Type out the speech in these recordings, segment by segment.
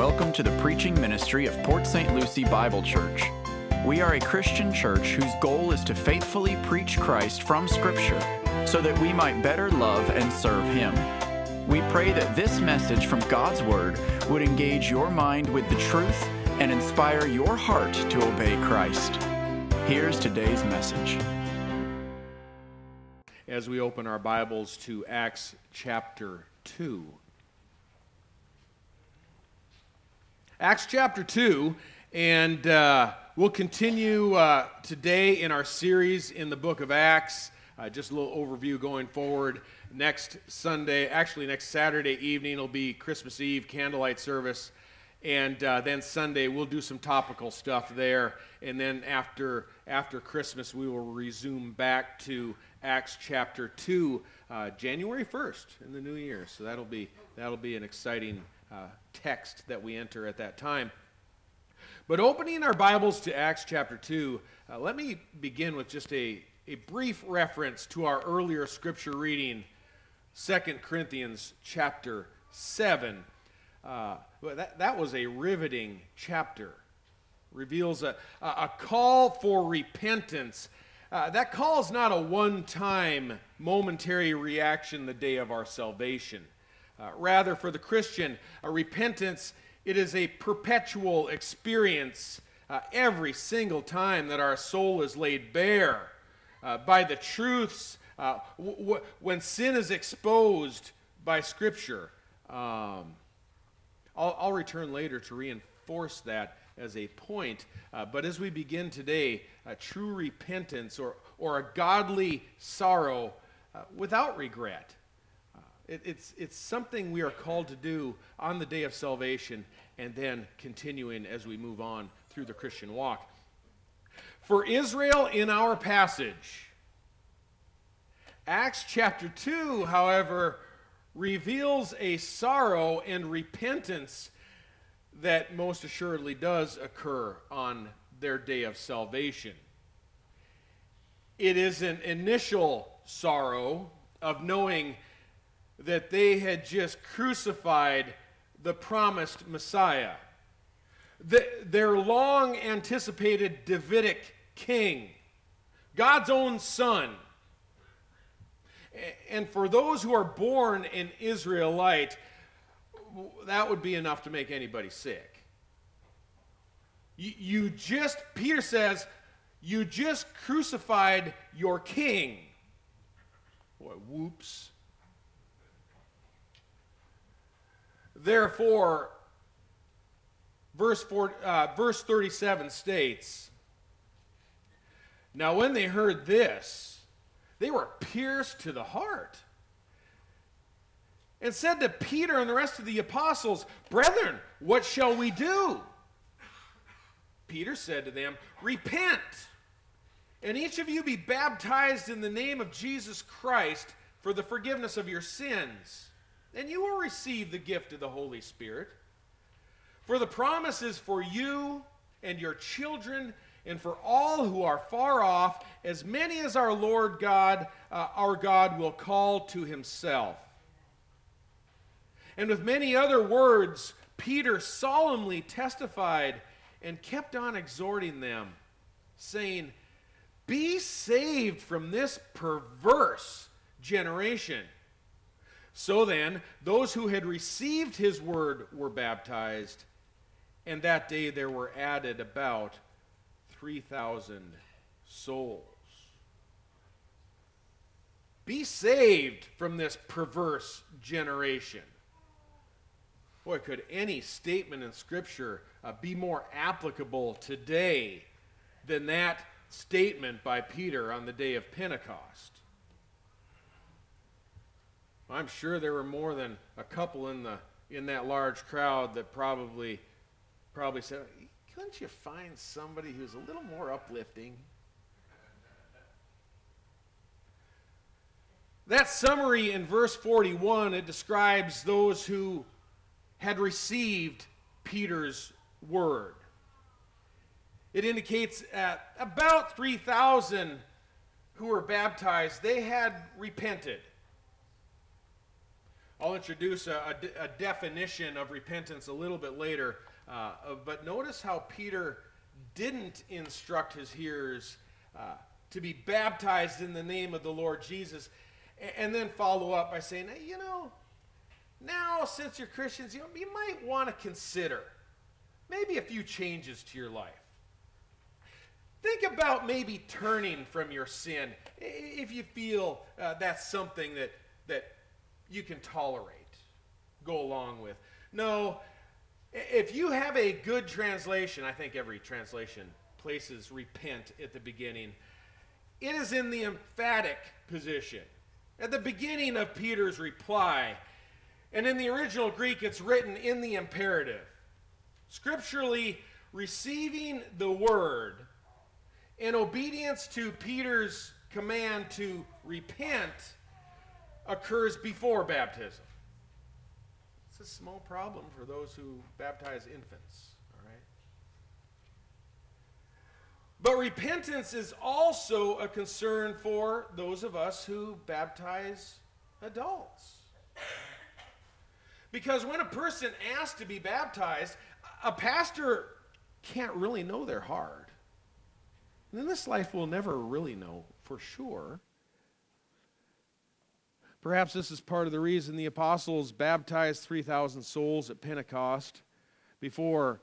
welcome to the preaching ministry of Port St. Lucie Bible Church. We are a Christian church whose goal is to faithfully preach Christ from Scripture so that we might better love and serve Him. We pray that this message from God's Word would engage your mind with the truth and inspire your heart to obey Christ. Here's today's message. As we open our Bibles to Acts chapter 2. Acts chapter 2, and uh, we'll continue uh, today in our series in the book of Acts. Uh, just a little overview going forward. Next Sunday, actually, next Saturday evening, will be Christmas Eve candlelight service. And uh, then Sunday, we'll do some topical stuff there. And then after, after Christmas, we will resume back to Acts chapter 2, uh, January 1st in the new year. So that'll be, that'll be an exciting uh, text that we enter at that time. But opening our Bibles to Acts chapter 2, uh, let me begin with just a, a brief reference to our earlier scripture reading, 2 Corinthians chapter 7. Uh, that, that was a riveting chapter. Reveals a, a call for repentance. Uh, that call is not a one time, momentary reaction the day of our salvation. Uh, rather, for the Christian, a repentance, it is a perpetual experience uh, every single time that our soul is laid bare uh, by the truths. Uh, w- w- when sin is exposed by Scripture, um, I'll, I'll, return later to reinforce that as a point. Uh, but as we begin today, a true repentance or, or a godly sorrow without regret it, it's, it's something we are called to do on the day of salvation and then continuing as we move on through the Christian walk. For Israel in our passage, Acts chapter 2, however, reveals a sorrow and repentance that most assuredly does occur on their day of salvation. It is an initial sorrow of knowing that they had just crucified the promised Messiah, the, their long anticipated Davidic king, God's own son. And for those who are born an Israelite, that would be enough to make anybody sick. You, you just, Peter says, you just crucified your king. Boy, whoops. Therefore, verse, four, uh, verse 37 states Now, when they heard this, they were pierced to the heart and said to Peter and the rest of the apostles, Brethren, what shall we do? Peter said to them, Repent, and each of you be baptized in the name of Jesus Christ for the forgiveness of your sins and you will receive the gift of the Holy Spirit. For the promise is for you and your children and for all who are far off, as many as our Lord God, uh, our God, will call to himself. And with many other words, Peter solemnly testified and kept on exhorting them, saying, Be saved from this perverse generation. So then, those who had received his word were baptized, and that day there were added about 3,000 souls. Be saved from this perverse generation. Boy, could any statement in Scripture uh, be more applicable today than that statement by Peter on the day of Pentecost? I'm sure there were more than a couple in the in that large crowd that probably probably said, "Couldn't you find somebody who's a little more uplifting?" That summary in verse 41 it describes those who had received Peter's word. It indicates at about 3,000 who were baptized, they had repented I'll introduce a, a a definition of repentance a little bit later, uh, but notice how Peter didn't instruct his hearers uh, to be baptized in the name of the Lord Jesus, and, and then follow up by saying, hey, you know, now since you're Christians, you, know, you might want to consider maybe a few changes to your life. Think about maybe turning from your sin if you feel uh, that's something that, that you can tolerate, go along with. No, if you have a good translation, I think every translation places repent at the beginning, it is in the emphatic position. At the beginning of Peter's reply, and in the original Greek, it's written in the imperative. Scripturally, receiving the word in obedience to Peter's command to repent occurs before baptism. It's a small problem for those who baptize infants, all right? But repentance is also a concern for those of us who baptize adults. Because when a person asks to be baptized, a pastor can't really know their heart. And in this life, we'll never really know for sure. Perhaps this is part of the reason the apostles baptized 3,000 souls at Pentecost before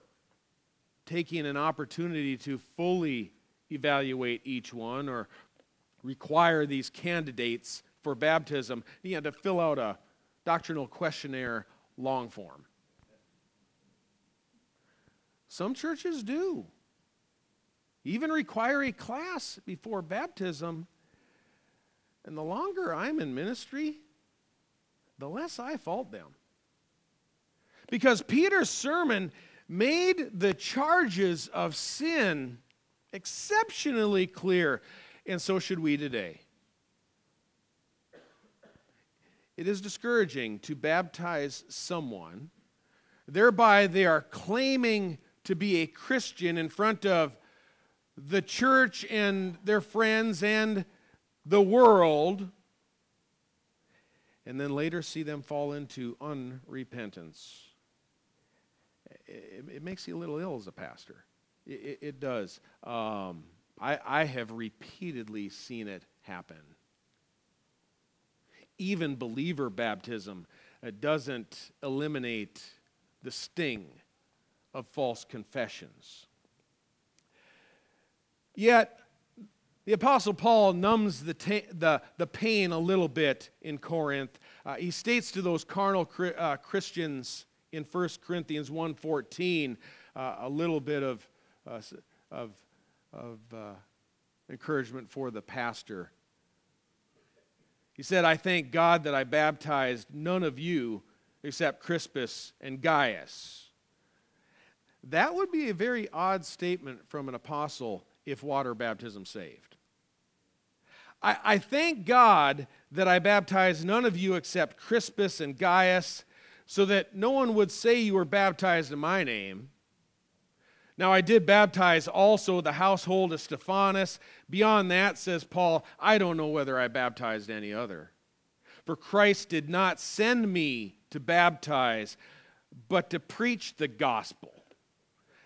taking an opportunity to fully evaluate each one or require these candidates for baptism. You had to fill out a doctrinal questionnaire long form. Some churches do. Even require a class before baptism. And the longer I'm in ministry, the less I fault them. Because Peter's sermon made the charges of sin exceptionally clear, and so should we today. It is discouraging to baptize someone, thereby, they are claiming to be a Christian in front of the church and their friends and the world, and then later see them fall into unrepentance. It, it makes you a little ill as a pastor. It, it, it does. Um, I, I have repeatedly seen it happen even believer baptism uh, doesn't eliminate the sting of false confessions. Yet, the Apostle Paul numbs the, ta- the, the pain a little bit in Corinth. Uh, he states to those carnal uh, Christians in 1 Corinthians 1.14 uh, a little bit of, uh, of, of uh, encouragement for the pastor he said, I thank God that I baptized none of you except Crispus and Gaius. That would be a very odd statement from an apostle if water baptism saved. I, I thank God that I baptized none of you except Crispus and Gaius, so that no one would say you were baptized in my name. Now, I did baptize also the household of Stephanas. Beyond that, says Paul, I don't know whether I baptized any other. For Christ did not send me to baptize, but to preach the gospel,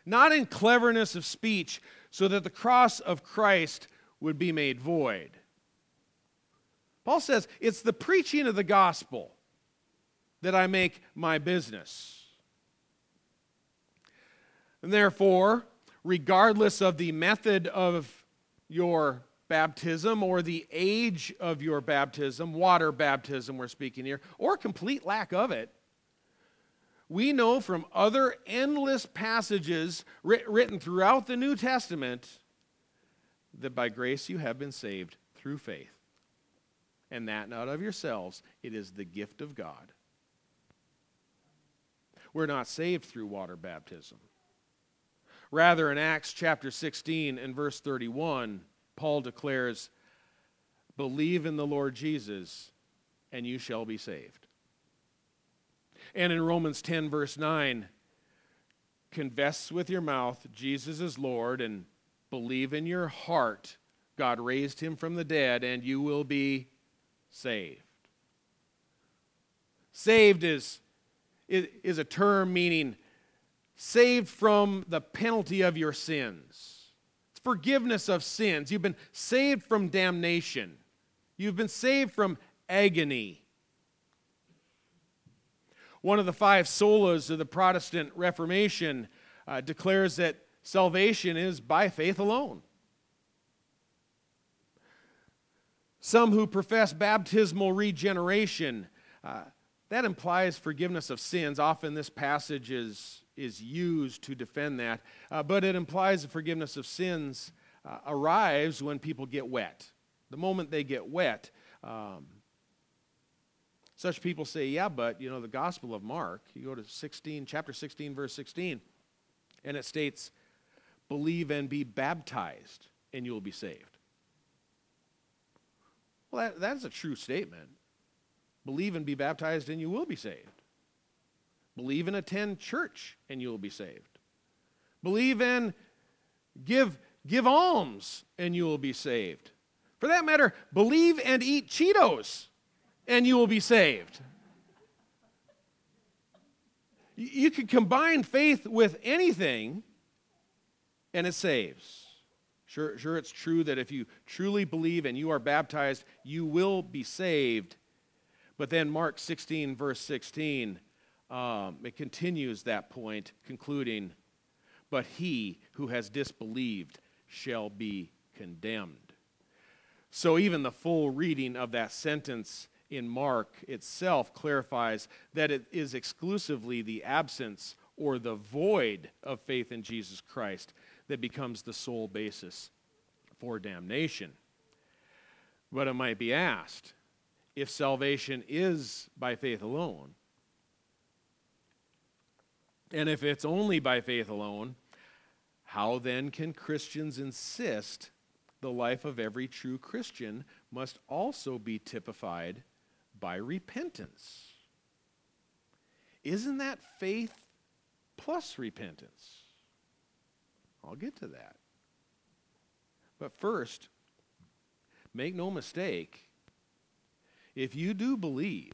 not in cleverness of speech, so that the cross of Christ would be made void. Paul says, It's the preaching of the gospel that I make my business. And therefore, regardless of the method of your baptism or the age of your baptism, water baptism, we're speaking here, or complete lack of it, we know from other endless passages written throughout the New Testament that by grace you have been saved through faith. And that not of yourselves, it is the gift of God. We're not saved through water baptism. Rather, in Acts chapter 16 and verse 31, Paul declares, Believe in the Lord Jesus, and you shall be saved. And in Romans 10, verse 9, confess with your mouth Jesus is Lord, and believe in your heart God raised him from the dead, and you will be saved. Saved is, is a term meaning saved from the penalty of your sins. It's forgiveness of sins. You've been saved from damnation. You've been saved from agony. One of the five solas of the Protestant Reformation uh, declares that salvation is by faith alone. Some who profess baptismal regeneration, uh, that implies forgiveness of sins. Often this passage is, is used to defend that, uh, but it implies the forgiveness of sins uh, arrives when people get wet. The moment they get wet, um, such people say, yeah, but you know, the Gospel of Mark, you go to 16, chapter 16, verse 16, and it states, believe and be baptized, and you will be saved. Well, that, that is a true statement. Believe and be baptized, and you will be saved. Believe and attend church, and you will be saved. Believe and give, give alms, and you will be saved. For that matter, believe and eat Cheetos, and you will be saved. You can combine faith with anything, and it saves. Sure, sure, it's true that if you truly believe and you are baptized, you will be saved. But then Mark 16, verse 16, um, it continues that point, concluding, But he who has disbelieved shall be condemned. So even the full reading of that sentence in Mark itself clarifies that it is exclusively the absence or the void of faith in Jesus Christ that becomes the sole basis for damnation. But it might be asked if salvation is by faith alone, and if it's only by faith alone, how then can Christians insist the life of every true Christian must also be typified by repentance? Isn't that faith plus repentance? I'll get to that. But first, make no mistake, if you do believe,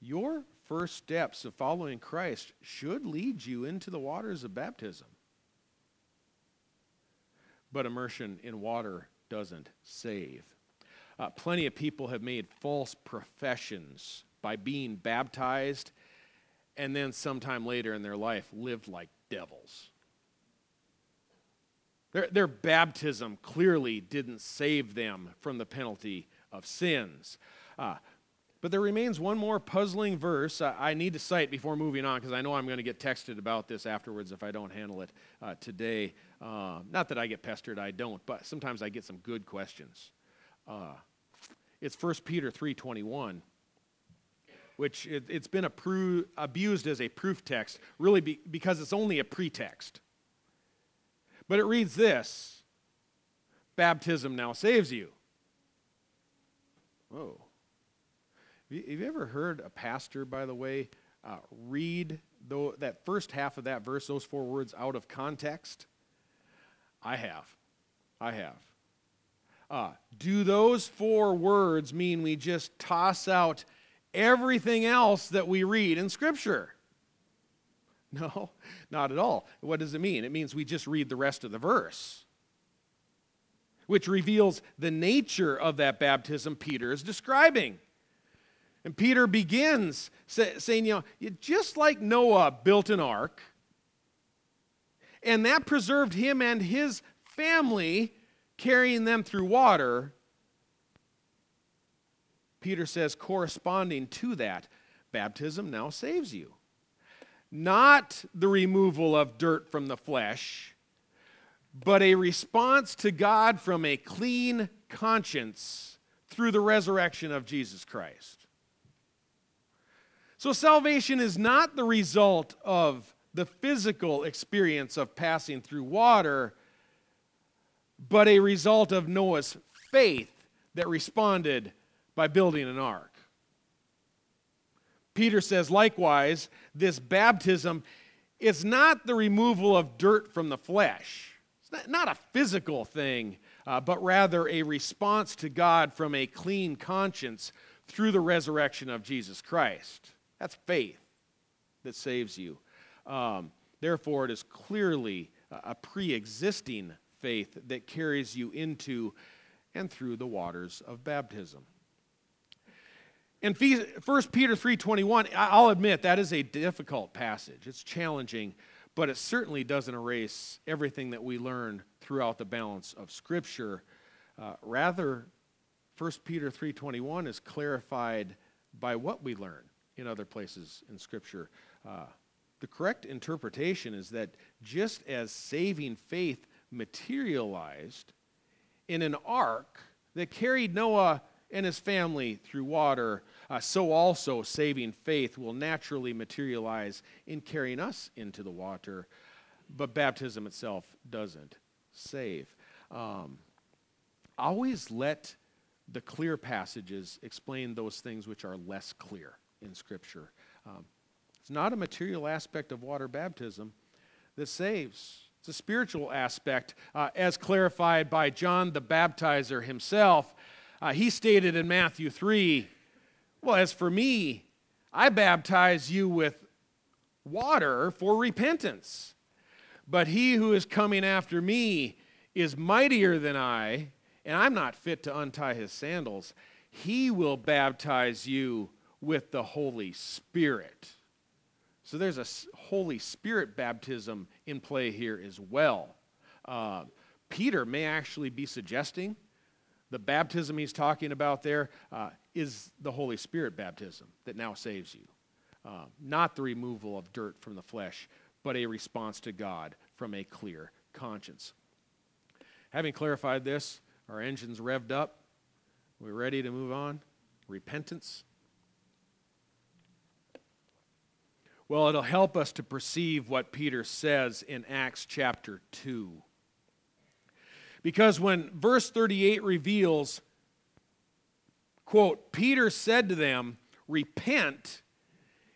your first steps of following Christ should lead you into the waters of baptism. But immersion in water doesn't save. Uh, plenty of people have made false professions by being baptized and then sometime later in their life lived like devils. Their, their baptism clearly didn't save them from the penalty of sins. Uh, but there remains one more puzzling verse uh, I need to cite before moving on because I know I'm going to get texted about this afterwards if I don't handle it uh, today. Uh, not that I get pestered, I don't, but sometimes I get some good questions. Uh, it's 1 Peter 3.21, which it, has been appro- abused as a proof text, really be, because it's only a pretext. But it reads this Baptism now saves you. Whoa. Have you ever heard a pastor, by the way, uh, read though, that first half of that verse, those four words, out of context? I have. I have. Uh, do those four words mean we just toss out everything else that we read in Scripture? No, not at all. What does it mean? It means we just read the rest of the verse, which reveals the nature of that baptism Peter is describing. And Peter begins saying, you know, just like Noah built an ark, and that preserved him and his family, carrying them through water. Peter says, corresponding to that, baptism now saves you not the removal of dirt from the flesh, but a response to God from a clean conscience through the resurrection of Jesus Christ. So, salvation is not the result of the physical experience of passing through water, but a result of Noah's faith that responded by building an ark. Peter says, likewise, this baptism is not the removal of dirt from the flesh. It's not, a physical thing, uh, but rather a response to God from a clean conscience through the resurrection of Jesus Christ. That's faith that saves you. Um, therefore, it is clearly a pre existing faith that carries you into and through the waters of baptism. In 1 Peter 3:21, I'll admit that is a difficult passage. It's challenging, but it certainly doesn't erase everything that we learn throughout the balance of Scripture. Uh, rather, 1 Peter 3:21 is clarified by what we learn in other places in Scripture. Uh, the correct interpretation is that just as saving faith materialized in an ark that carried Noah and his family through water, uh, so also saving faith will naturally materialize in carrying us into the water. But baptism itself doesn't save. Um, always let the clear passages explain those things which are less clear in Scripture. Um, it's not a material aspect of water baptism that saves. It's a spiritual aspect, uh, as clarified by John the Baptizer himself. Uh, he stated in Matthew 3 Well, as for me, I baptize you with water for repentance. But he who is coming after me is mightier than I, and I'm not fit to untie his sandals. He will baptize you with the Holy Spirit. So there's a Holy Spirit baptism in play here as well. Uh, Peter may actually be suggesting the baptism he's talking about there uh, is the Holy Spirit baptism that now saves you. Uh, not the removal of dirt from the flesh, but a response to God from a clear conscience. Having clarified this, our engines revved up. We're ready to move on. Repentance. Well, it'll help us to perceive what Peter says in Acts chapter 2. Because when verse 38 reveals, quote, Peter said to them, Repent,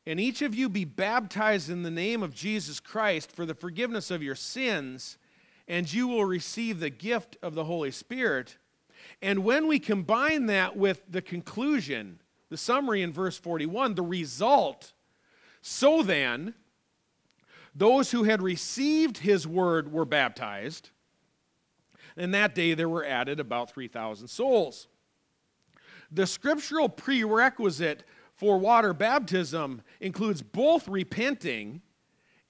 and each of you be baptized in the name of Jesus Christ for the forgiveness of your sins, and you will receive the gift of the Holy Spirit. And when we combine that with the conclusion, the summary in verse 41, the result, so then, those who had received his word were baptized and that day there were added about 3,000 souls. The scriptural prerequisite for water baptism includes both repenting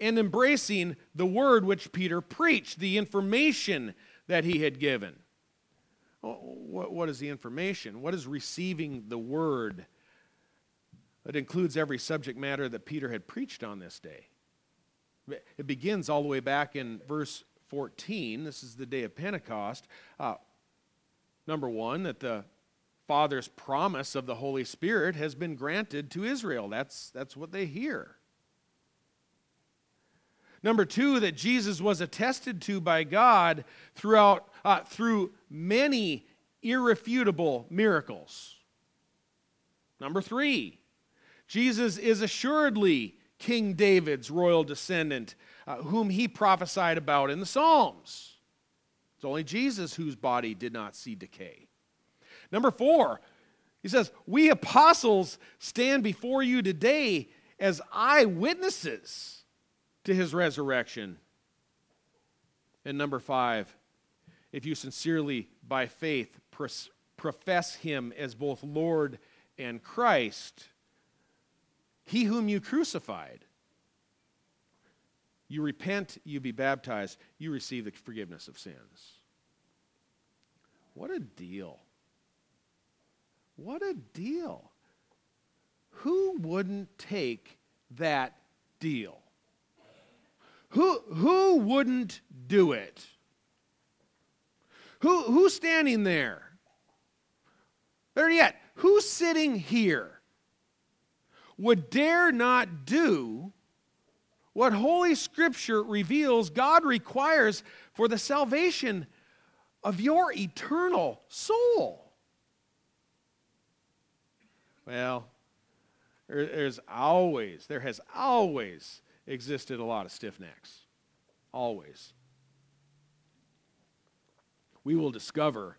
and embracing the word which Peter preached, the information that he had given. What is the information? What is receiving the word? It includes every subject matter that Peter had preached on this day. It begins all the way back in verse 14, this is the day of Pentecost. Uh, number one, that the Father's promise of the Holy Spirit has been granted to Israel. That's, that's what they hear. Number two, that Jesus was attested to by God throughout, uh, through many irrefutable miracles. Number three, Jesus is assuredly King David's royal descendant uh, whom he prophesied about in the Psalms. It's only Jesus whose body did not see decay. Number four, he says, We apostles stand before you today as eyewitnesses to his resurrection. And number five, if you sincerely, by faith, profess him as both Lord and Christ, he whom you crucified, you repent, you be baptized, you receive the forgiveness of sins. What a deal. What a deal. Who wouldn't take that deal? Who, who wouldn't do it? Who, who's standing there? Better yet, who's sitting here would dare not do what Holy Scripture reveals God requires for the salvation of your eternal soul. Well, there's always, there has always existed a lot of stiff necks. Always. We will discover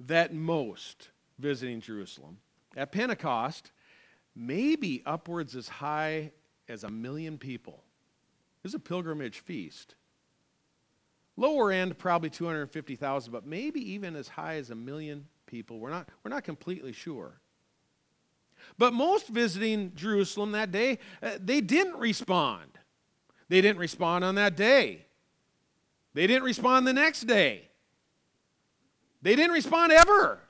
that most visiting Jerusalem, at Pentecost, maybe upwards as high as a million people. This is a pilgrimage feast. Lower end, probably 250,000, but maybe even as high as a million people. We're not, we're not completely sure. But most visiting Jerusalem that day, uh, they didn't respond. They didn't respond on that day. They didn't respond the next day. They didn't respond ever.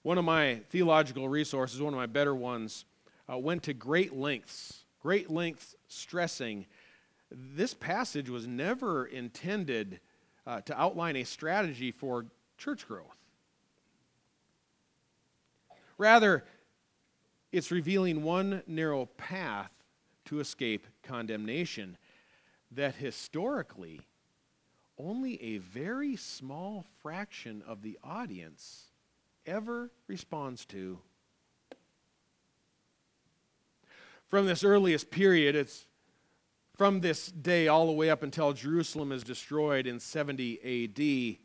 One of my theological resources, one of my better ones, uh, went to great lengths, great lengths stressing this passage was never intended uh, to outline a strategy for church growth. Rather, it's revealing one narrow path to escape condemnation that historically only a very small fraction of the audience ever responds to. From this earliest period, it's from this day all the way up until Jerusalem is destroyed in 70 AD,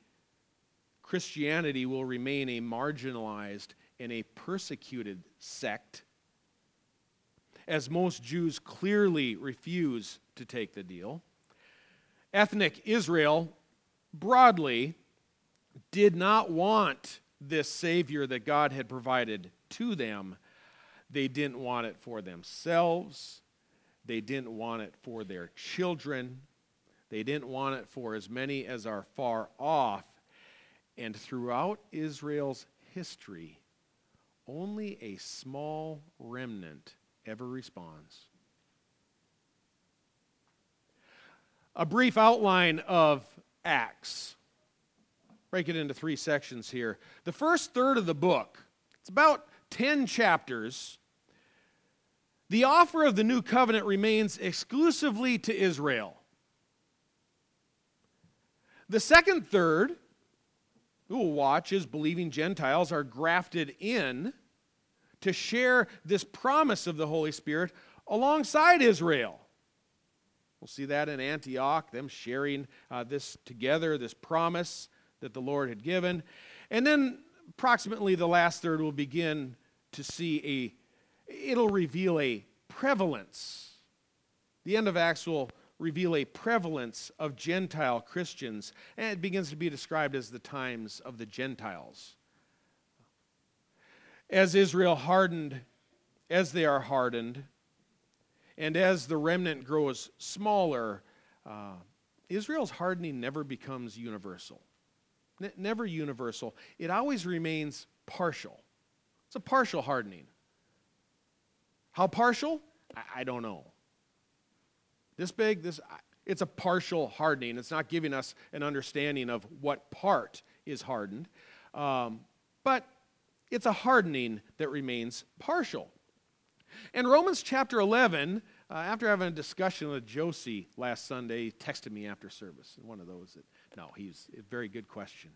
Christianity will remain a marginalized and a persecuted sect, as most Jews clearly refuse to take the deal. Ethnic Israel, broadly, did not want this Savior that God had provided to them. They didn't want it for themselves. They didn't want it for their children. They didn't want it for as many as are far off. And throughout Israel's history, only a small remnant ever responds. A brief outline of Acts. Break it into three sections here. The first third of the book, it's about 10 chapters. The offer of the new covenant remains exclusively to Israel. The second third, will watch as believing Gentiles are grafted in to share this promise of the Holy Spirit alongside Israel. We'll see that in Antioch, them sharing uh, this together, this promise that the Lord had given. And then approximately the last third will begin to see a, it'll reveal a prevalence. The end of Acts will reveal a prevalence of Gentile Christians, and it begins to be described as the times of the Gentiles. As Israel hardened, as they are hardened, and as the remnant grows smaller, uh, Israel's hardening never becomes universal. N- never universal. It always remains partial. It's a partial hardening. How partial? I, I don't know. This big, this it's a partial hardening. It's not giving us an understanding of what part is hardened, um, but it's a hardening that remains partial. In Romans chapter 11, uh, after having a discussion with Josie last Sunday, texted me after service. One of those that, no, he's a very good question.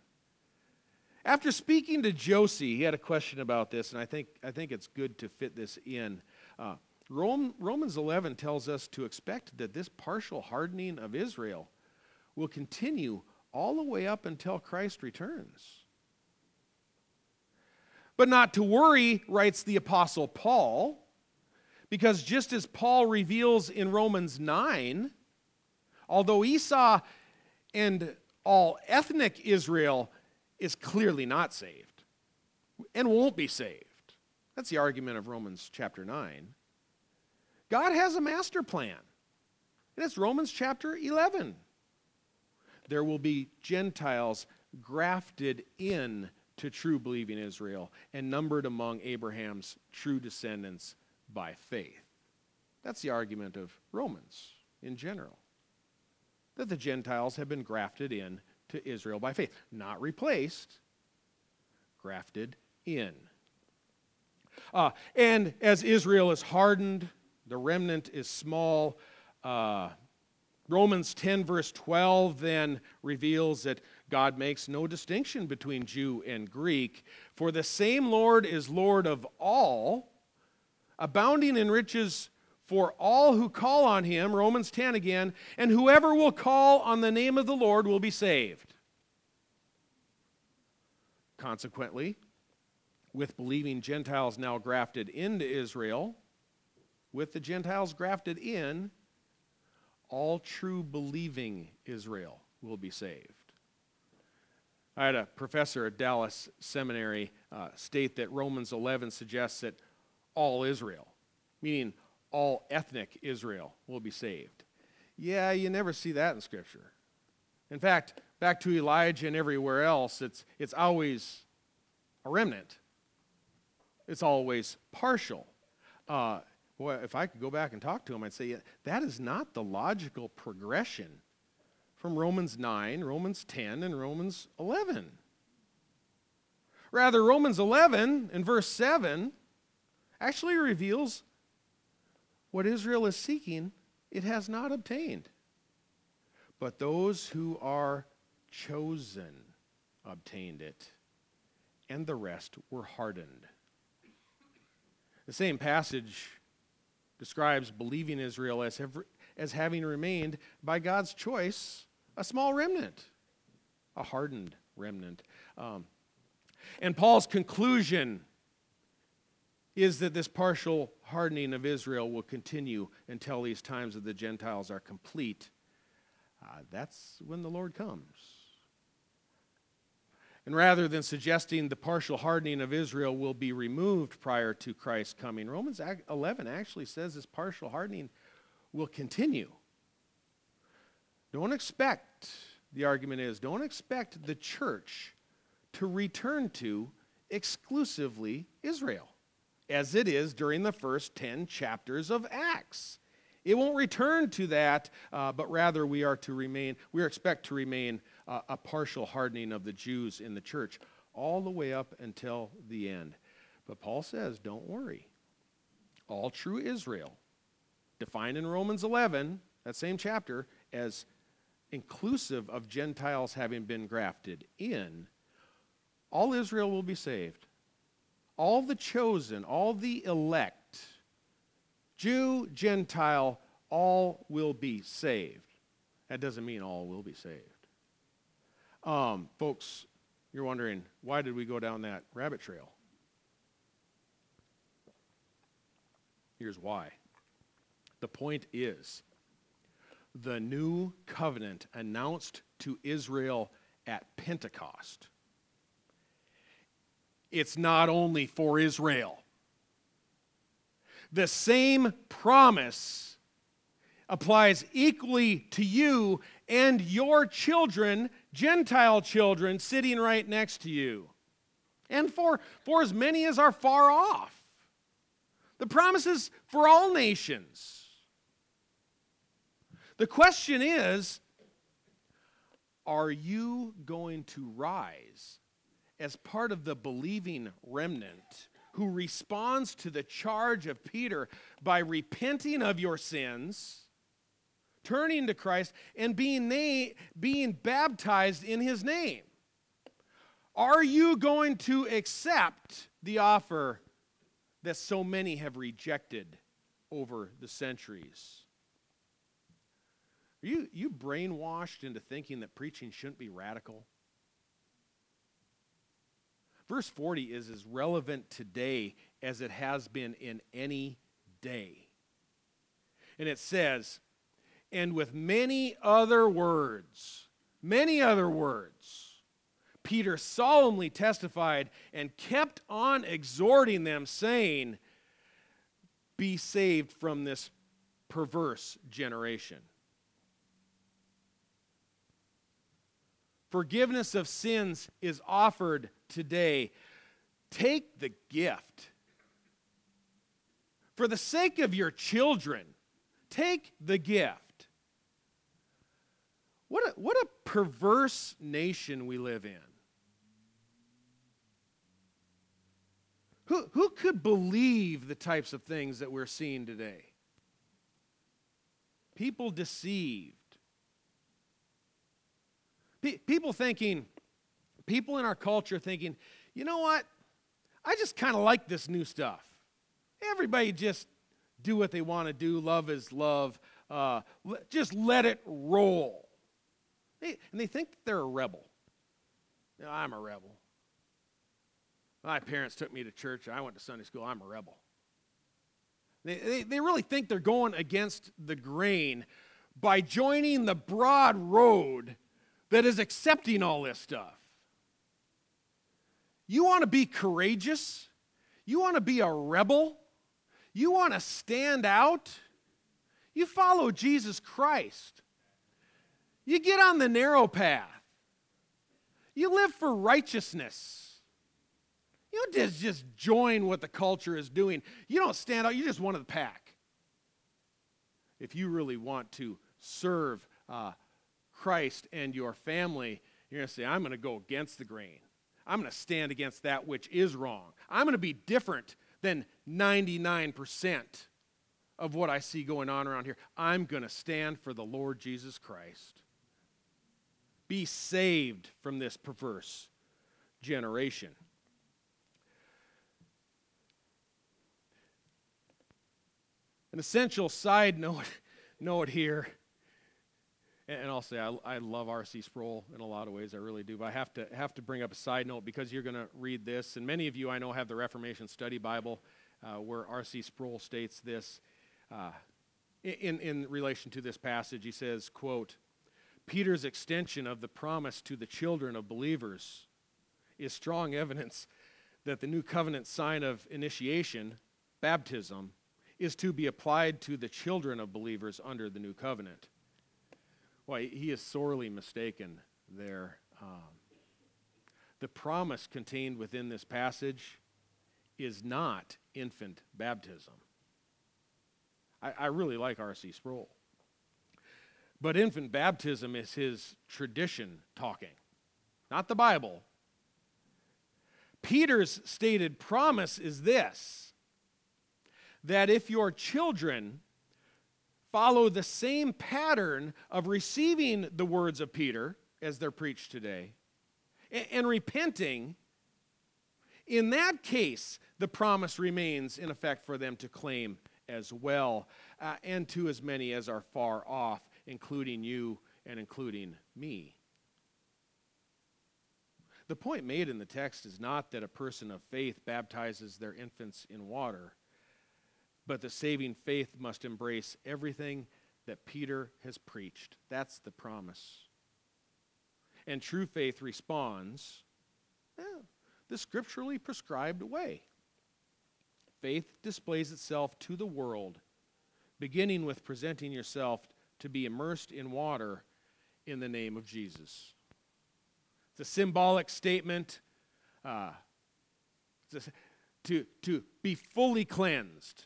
After speaking to Josie, he had a question about this, and I think, I think it's good to fit this in. Uh, Rome, Romans 11 tells us to expect that this partial hardening of Israel will continue all the way up until Christ returns. But not to worry, writes the Apostle Paul, because just as Paul reveals in Romans 9, although Esau and all ethnic Israel is clearly not saved and won't be saved. That's the argument of Romans chapter 9. God has a master plan, and it's Romans chapter 11. There will be Gentiles grafted in to true believing Israel and numbered among Abraham's true descendants by faith. That's the argument of Romans in general. That the Gentiles have been grafted in to Israel by faith. Not replaced, grafted in. Uh, and as Israel is hardened, the remnant is small. Uh, Romans 10, verse 12, then reveals that God makes no distinction between Jew and Greek, for the same Lord is Lord of all, abounding in riches for all who call on him. Romans 10 again, and whoever will call on the name of the Lord will be saved. Consequently, with believing Gentiles now grafted into Israel, with the Gentiles grafted in, all true believing Israel will be saved. I had a professor at Dallas Seminary uh, state that Romans 11 suggests that all Israel, meaning all ethnic Israel, will be saved. Yeah, you never see that in Scripture. In fact, back to Elijah and everywhere else, it's, it's always a remnant, it's always partial. Uh, boy, if I could go back and talk to him, I'd say yeah, that is not the logical progression from Romans 9, Romans 10, and Romans 11. Rather, Romans 11 and verse 7 actually reveals what Israel is seeking, it has not obtained. But those who are chosen obtained it, and the rest were hardened. The same passage describes believing Israel as, as having remained, by God's choice, a small remnant, a hardened remnant. Um, and Paul's conclusion is that this partial hardening of Israel will continue until these times of the Gentiles are complete. Uh, that's when the Lord comes. And rather than suggesting the partial hardening of Israel will be removed prior to Christ's coming, Romans 11 actually says this partial hardening will continue. Don't expect, the argument is, don't expect the church to return to exclusively Israel, as it is during the first 10 chapters of Acts. It won't return to that, uh, but rather we are to remain, we expect to remain uh, a partial hardening of the Jews in the church all the way up until the end. But Paul says, don't worry. All true Israel, defined in Romans 11, that same chapter, as inclusive of Gentiles having been grafted in, all Israel will be saved. All the chosen, all the elect, Jew, Gentile, all will be saved. That doesn't mean all will be saved. Um, folks, you're wondering, why did we go down that rabbit trail? Here's why. The point is the new covenant announced to Israel at Pentecost. It's not only for Israel. The same promise applies equally to you and your children, Gentile children, sitting right next to you, and for, for as many as are far off. The promise is for all nations. The question is are you going to rise as part of the believing remnant who responds to the charge of Peter by repenting of your sins, turning to Christ, and being, na- being baptized in his name? Are you going to accept the offer that so many have rejected over the centuries? Are you, you brainwashed into thinking that preaching shouldn't be radical? Verse 40 is as relevant today as it has been in any day. And it says, and with many other words, many other words, Peter solemnly testified and kept on exhorting them, saying, Be saved from this perverse generation. Forgiveness of sins is offered today. Take the gift. For the sake of your children, take the gift. What a, what a perverse nation we live in. Who, who could believe the types of things that we're seeing today? People deceived people thinking, people in our culture thinking, you know what? I just kind of like this new stuff. Everybody just do what they want to do. Love is love. Uh, just let it roll. They, and they think they're a rebel. You know, I'm a rebel. My parents took me to church. I went to Sunday school. I'm a rebel. They, they, they really think they're going against the grain by joining the broad road that is accepting all this stuff. You want to be courageous? You want to be a rebel? You want to stand out? You follow Jesus Christ. You get on the narrow path. You live for righteousness. You don't just, join what the culture is doing. You don't stand out, you're just one of the pack. If you really want to serve uh, Christ and your family, you're going to say, I'm going to go against the grain. I'm going to stand against that which is wrong. I'm going to be different than 99% of what I see going on around here. I'm going to stand for the Lord Jesus Christ. Be saved from this perverse generation. An essential side note, note here, and I'll say I, I love R.C. Sproul in a lot of ways, I really do, but I have to, have to bring up a side note because you're going to read this, and many of you I know have the Reformation Study Bible uh, where R.C. Sproul states this uh, in, in relation to this passage. He says, quote, Peter's extension of the promise to the children of believers is strong evidence that the new covenant sign of initiation, baptism, is to be applied to the children of believers under the new covenant. Why, he is sorely mistaken there. Um, the promise contained within this passage is not infant baptism. I, I really like R.C. Sproul. But infant baptism is his tradition talking, not the Bible. Peter's stated promise is this that if your children follow the same pattern of receiving the words of Peter as they're preached today and, and repenting, in that case, the promise remains in effect for them to claim as well, uh, and to as many as are far off, including you and including me. The point made in the text is not that a person of faith baptizes their infants in water but the saving faith must embrace everything that Peter has preached. That's the promise. And true faith responds yeah, the scripturally prescribed way. Faith displays itself to the world, beginning with presenting yourself to be immersed in water in the name of Jesus. It's a symbolic statement uh, to, to be fully cleansed,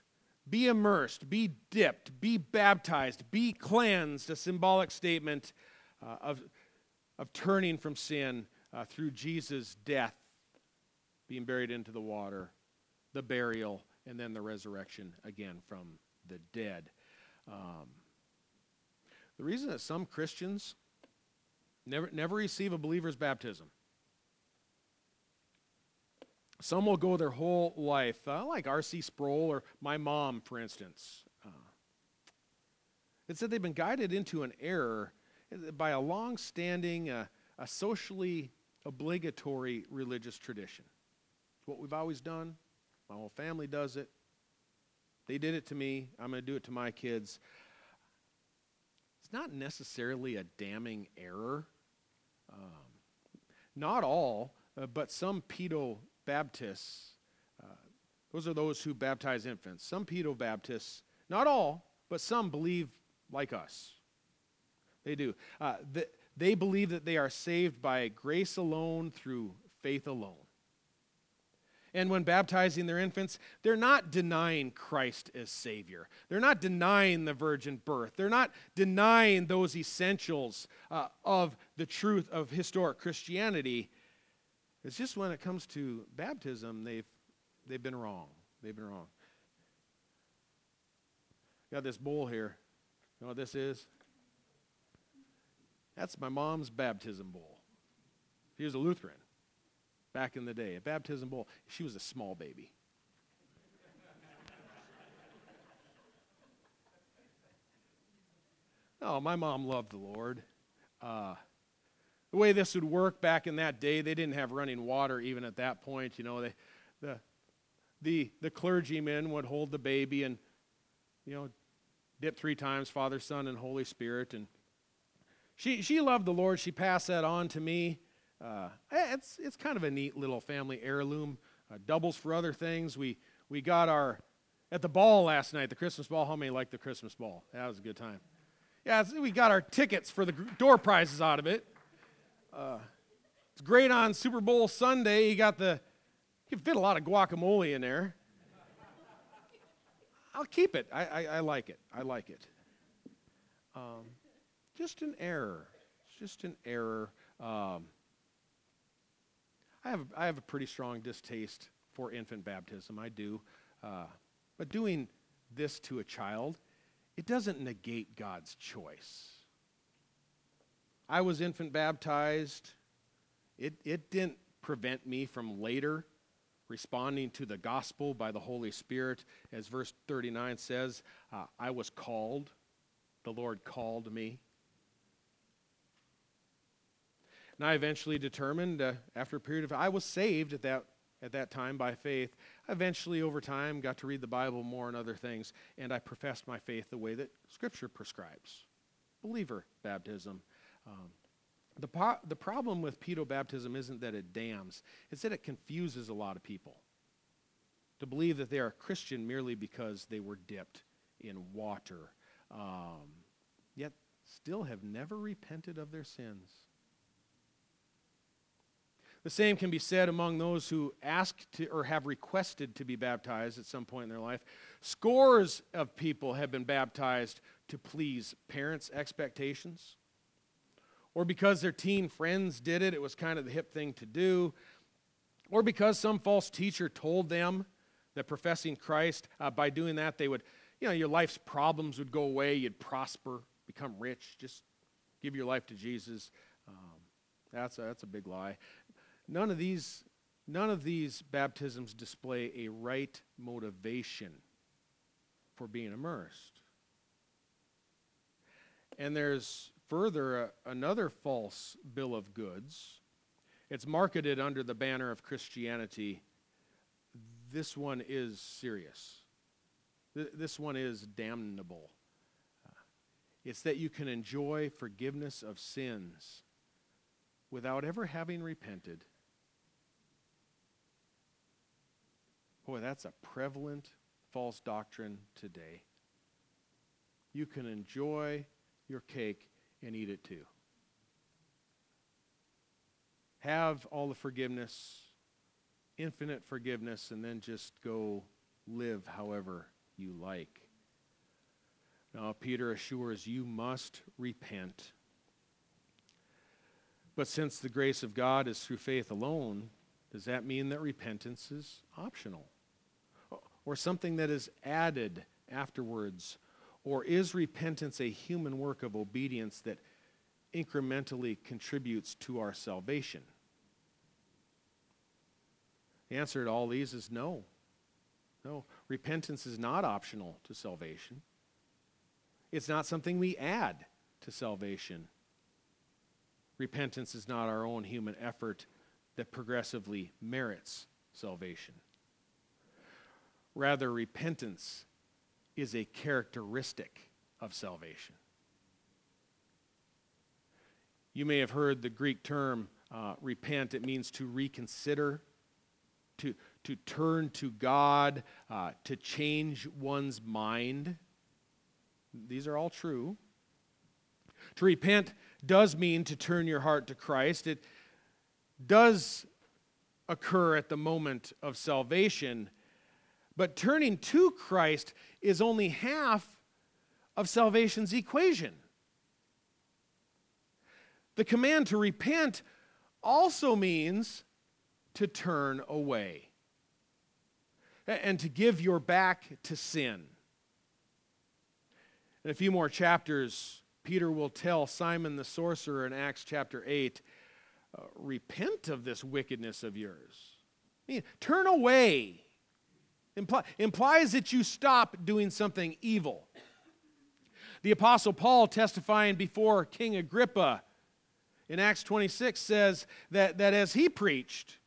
be immersed, be dipped, be baptized, be cleansed, a symbolic statement uh, of, of turning from sin uh, through Jesus' death, being buried into the water, the burial, and then the resurrection again from the dead. Um, the reason that some Christians never, never receive a believer's baptism some will go their whole life, uh, like R.C. Sproul or my mom, for instance. Uh, it said they've been guided into an error by a long standing, uh, a socially obligatory religious tradition. It's what we've always done. My whole family does it. They did it to me. I'm going to do it to my kids. It's not necessarily a damning error. Um, not all, uh, but some pedo Baptists, uh, those are those who baptize infants. Some pedo Baptists, not all, but some believe like us. They do. Uh, the, they believe that they are saved by grace alone through faith alone. And when baptizing their infants, they're not denying Christ as Savior. They're not denying the virgin birth. They're not denying those essentials uh, of the truth of historic Christianity. It's just when it comes to baptism, they've, they've been wrong. They've been wrong. Got this bowl here. You know what this is? That's my mom's baptism bowl. She was a Lutheran back in the day, a baptism bowl. She was a small baby. oh, my mom loved the Lord. Uh, the way this would work back in that day, they didn't have running water even at that point. You know, they, the, the, the clergymen would hold the baby and, you know, dip three times, Father, Son, and Holy Spirit. And she, she loved the Lord. She passed that on to me. Uh, it's, it's kind of a neat little family heirloom. Uh, doubles for other things. We, we got our, at the ball last night, the Christmas ball. How many liked the Christmas ball? That was a good time. Yeah, we got our tickets for the door prizes out of it. Uh, it's great on Super Bowl Sunday. You got the, you can fit a lot of guacamole in there. I'll keep it. I, I, I like it. I like it. Um, just an error. It's just an error. Um, I have, I have a pretty strong distaste for infant baptism. I do. Uh, but doing this to a child, it doesn't negate God's choice. I was infant baptized. It, it didn't prevent me from later responding to the gospel by the Holy Spirit. As verse 39 says, uh, I was called, the Lord called me. And I eventually determined, uh, after a period of I was saved at that, at that time by faith. Eventually, over time, got to read the Bible more and other things, and I professed my faith the way that Scripture prescribes believer baptism. Um, the, po- the problem with pedo baptism isn't that it damns, it's that it confuses a lot of people to believe that they are Christian merely because they were dipped in water, um, yet still have never repented of their sins. The same can be said among those who ask to or have requested to be baptized at some point in their life. Scores of people have been baptized to please parents' expectations or because their teen friends did it, it was kind of the hip thing to do, or because some false teacher told them that professing Christ, uh, by doing that, they would, you know, your life's problems would go away, you'd prosper, become rich, just give your life to Jesus. Um, that's, a, that's a big lie. None of these none of these baptisms display a right motivation for being immersed. And there's further another false bill of goods. It's marketed under the banner of Christianity. This one is serious. Th- this one is damnable. Uh, it's that you can enjoy forgiveness of sins without ever having repented. Boy, that's a prevalent false doctrine today. You can enjoy your cake and eat it too. Have all the forgiveness, infinite forgiveness, and then just go live however you like. Now, Peter assures you must repent. But since the grace of God is through faith alone, does that mean that repentance is optional? Or something that is added afterwards or is repentance a human work of obedience that incrementally contributes to our salvation? The answer to all these is no. No, repentance is not optional to salvation. It's not something we add to salvation. Repentance is not our own human effort that progressively merits salvation. Rather, repentance is a characteristic of salvation. You may have heard the Greek term uh, repent. It means to reconsider, to, to turn to God, uh, to change one's mind. These are all true. To repent does mean to turn your heart to Christ. It does occur at the moment of salvation but turning to Christ is only half of salvation's equation. The command to repent also means to turn away and to give your back to sin. In a few more chapters, Peter will tell Simon the sorcerer in Acts chapter 8 uh, repent of this wickedness of yours. I mean, turn away Impli- implies that you stop doing something evil. The Apostle Paul testifying before King Agrippa in Acts 26 says that, that as he preached,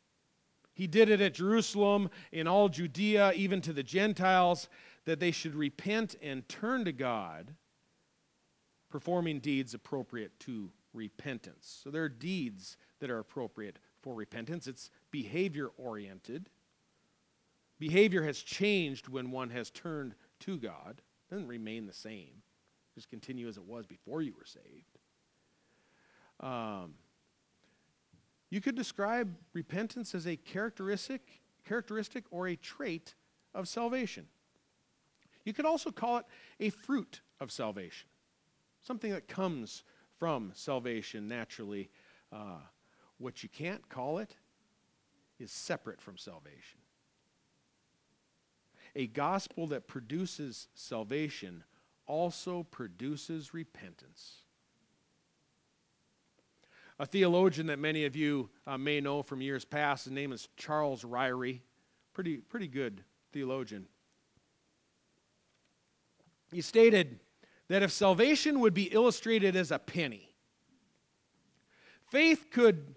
he did it at Jerusalem, in all Judea, even to the Gentiles, that they should repent and turn to God, performing deeds appropriate to repentance. So there are deeds that are appropriate for repentance. It's behavior oriented. Behavior has changed when one has turned to God. It doesn't remain the same. Just continue as it was before you were saved. Um, you could describe repentance as a characteristic, characteristic or a trait of salvation. You could also call it a fruit of salvation, something that comes from salvation naturally. Uh, what you can't call it is separate from salvation. A gospel that produces salvation also produces repentance. A theologian that many of you uh, may know from years past, his name is Charles Ryrie. Pretty, pretty good theologian. He stated that if salvation would be illustrated as a penny, faith could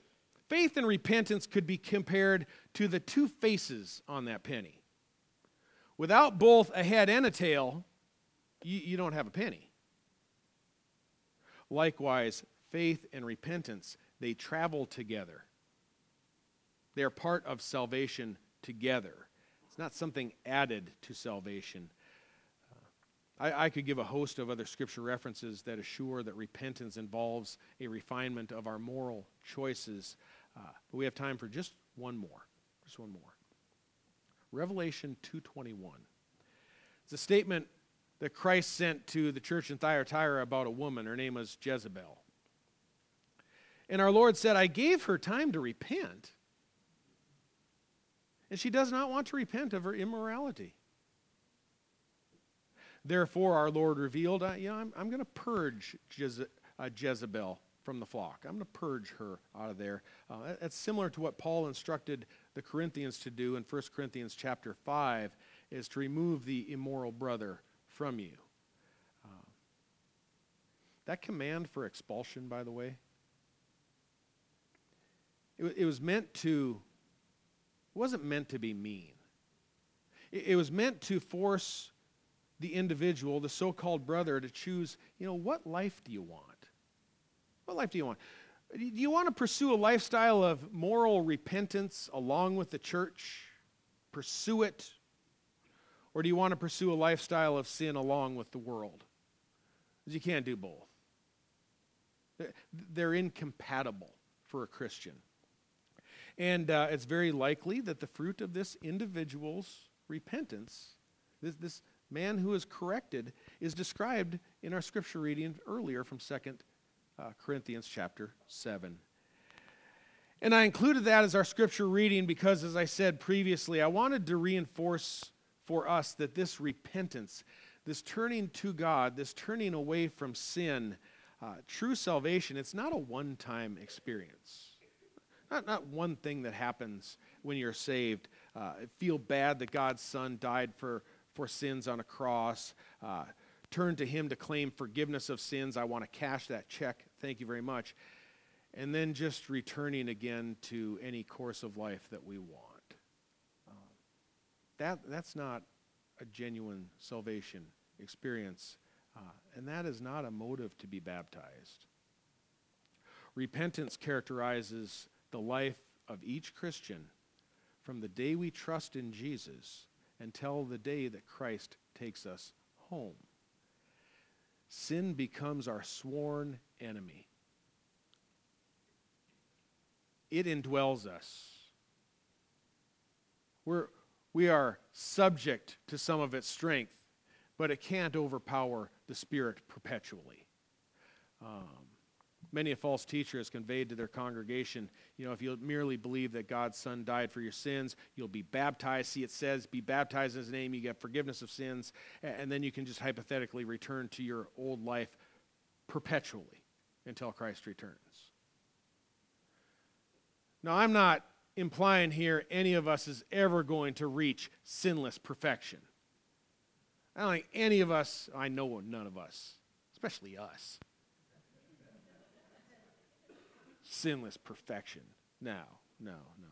faith and repentance could be compared to the two faces on that penny. Without both a head and a tail, you, you don't have a penny. Likewise, faith and repentance, they travel together. They are part of salvation together. It's not something added to salvation. Uh, I, I, could give a host of other scripture references that assure that repentance involves a refinement of our moral choices. Uh, but we have time for just one more. Just one more. Revelation 2:21. It's a statement that Christ sent to the church in Thyatira about a woman. Her name was Jezebel. And our Lord said, I gave her time to repent. And she does not want to repent of her immorality. Therefore, our Lord revealed, uh, I'm, I'm going to purge Jeze- uh, Jezebel from the flock. I'm going to purge her out of there. Uh, that's similar to what Paul instructed the Corinthians to do in 1 Corinthians chapter 5, is to remove the immoral brother from you. Uh, that command for expulsion, by the way, it, it was meant to, it wasn't meant to be mean. It, it was meant to force the individual, the so called brother, to choose, you know, what life do you want? What life do you want? Do you want to pursue a lifestyle of moral repentance along with the church? Pursue it. Or do you want to pursue a lifestyle of sin along with the world? Because you can't do both. They're incompatible for a Christian. And uh, it's very likely that the fruit of this individual's repentance, this, this man who is corrected, is described in our scripture reading earlier from 2 uh, Corinthians chapter 7. And I included that as our scripture reading because, as I said previously, I wanted to reinforce for us that this repentance, this turning to God, this turning away from sin, uh, true salvation, it's not a one time experience. Not, not one thing that happens when you're saved. Uh, feel bad that God's Son died for, for sins on a cross. Uh, turn to Him to claim forgiveness of sins. I want to cash that check. Thank you very much. And then just returning again to any course of life that we want. Uh, that, that's not a genuine salvation experience. Uh, and that is not a motive to be baptized. Repentance characterizes the life of each Christian from the day we trust in Jesus until the day that Christ takes us home. Sin becomes our sworn enemy. It indwells us. We're, we are subject to some of its strength, but it can't overpower the Spirit perpetually. Um, many a false teacher has conveyed to their congregation, you know, if you merely believe that God's Son died for your sins, you'll be baptized. See, it says, be baptized in His name, you get forgiveness of sins, and then you can just hypothetically return to your old life perpetually until Christ returns. Now, I'm not implying here any of us is ever going to reach sinless perfection. I don't think any of us, I know none of us, especially us sinless perfection. No, no, no.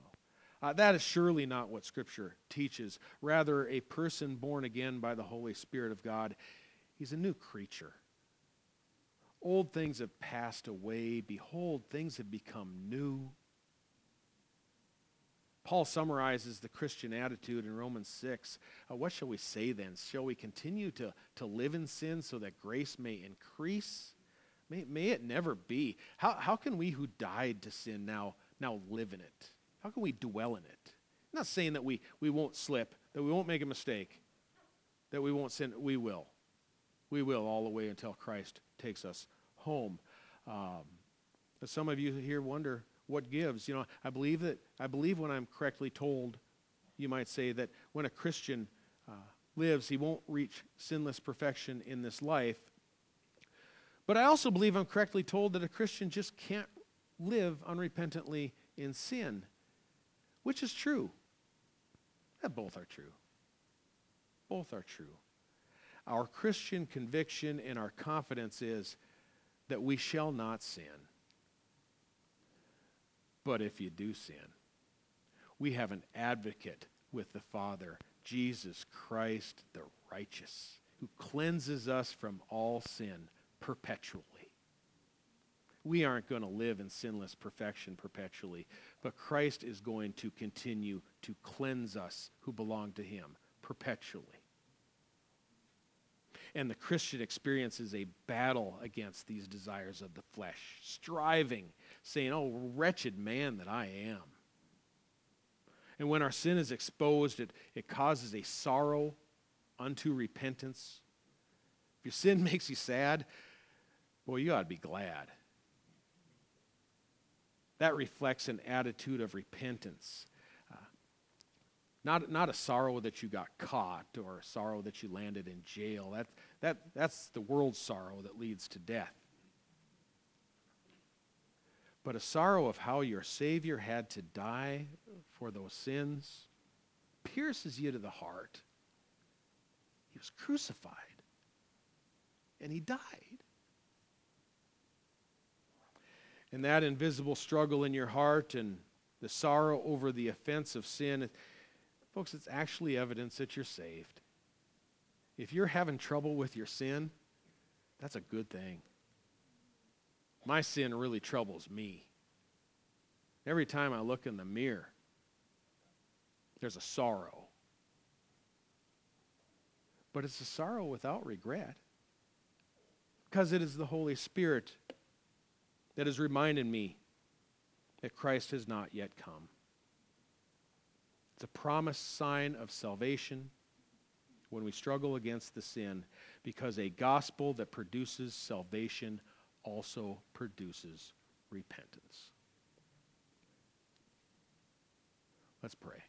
Uh, that is surely not what Scripture teaches. Rather, a person born again by the Holy Spirit of God, he's a new creature. Old things have passed away. Behold, things have become new. Paul summarizes the Christian attitude in Romans 6. Uh, what shall we say then? Shall we continue to, to live in sin so that grace may increase? May, may it never be. How, how can we who died to sin now, now live in it? How can we dwell in it? I'm not saying that we, we won't slip, that we won't make a mistake, that we won't sin. We will. We will all the way until Christ takes us home. Um, but some of you here wonder what gives. You know, I believe that I believe when I'm correctly told, you might say that when a Christian uh, lives, he won't reach sinless perfection in this life. But I also believe I'm correctly told that a Christian just can't live unrepentantly in sin, which is true. That both are true. Both are true. Our Christian conviction and our confidence is that we shall not sin. But if you do sin, we have an advocate with the Father, Jesus Christ the righteous, who cleanses us from all sin perpetually. We aren't going to live in sinless perfection perpetually, but Christ is going to continue to cleanse us who belong to him perpetually. And the Christian experience is a battle against these desires of the flesh, striving, saying, Oh, wretched man that I am. And when our sin is exposed, it, it causes a sorrow unto repentance. If your sin makes you sad, well, you ought to be glad. That reflects an attitude of repentance. Uh, not, not a sorrow that you got caught or a sorrow that you landed in jail. That, that, that's the world's sorrow that leads to death. But a sorrow of how your Savior had to die for those sins pierces you to the heart. He was crucified and he died. And that invisible struggle in your heart and the sorrow over the offense of sin, folks, it's actually evidence that you're saved. If you're having trouble with your sin, that's a good thing. My sin really troubles me. Every time I look in the mirror, there's a sorrow. But it's a sorrow without regret because it is the Holy Spirit that has reminded me that Christ has not yet come. It's a promised sign of salvation when we struggle against the sin because a gospel that produces salvation also produces repentance. Let's pray.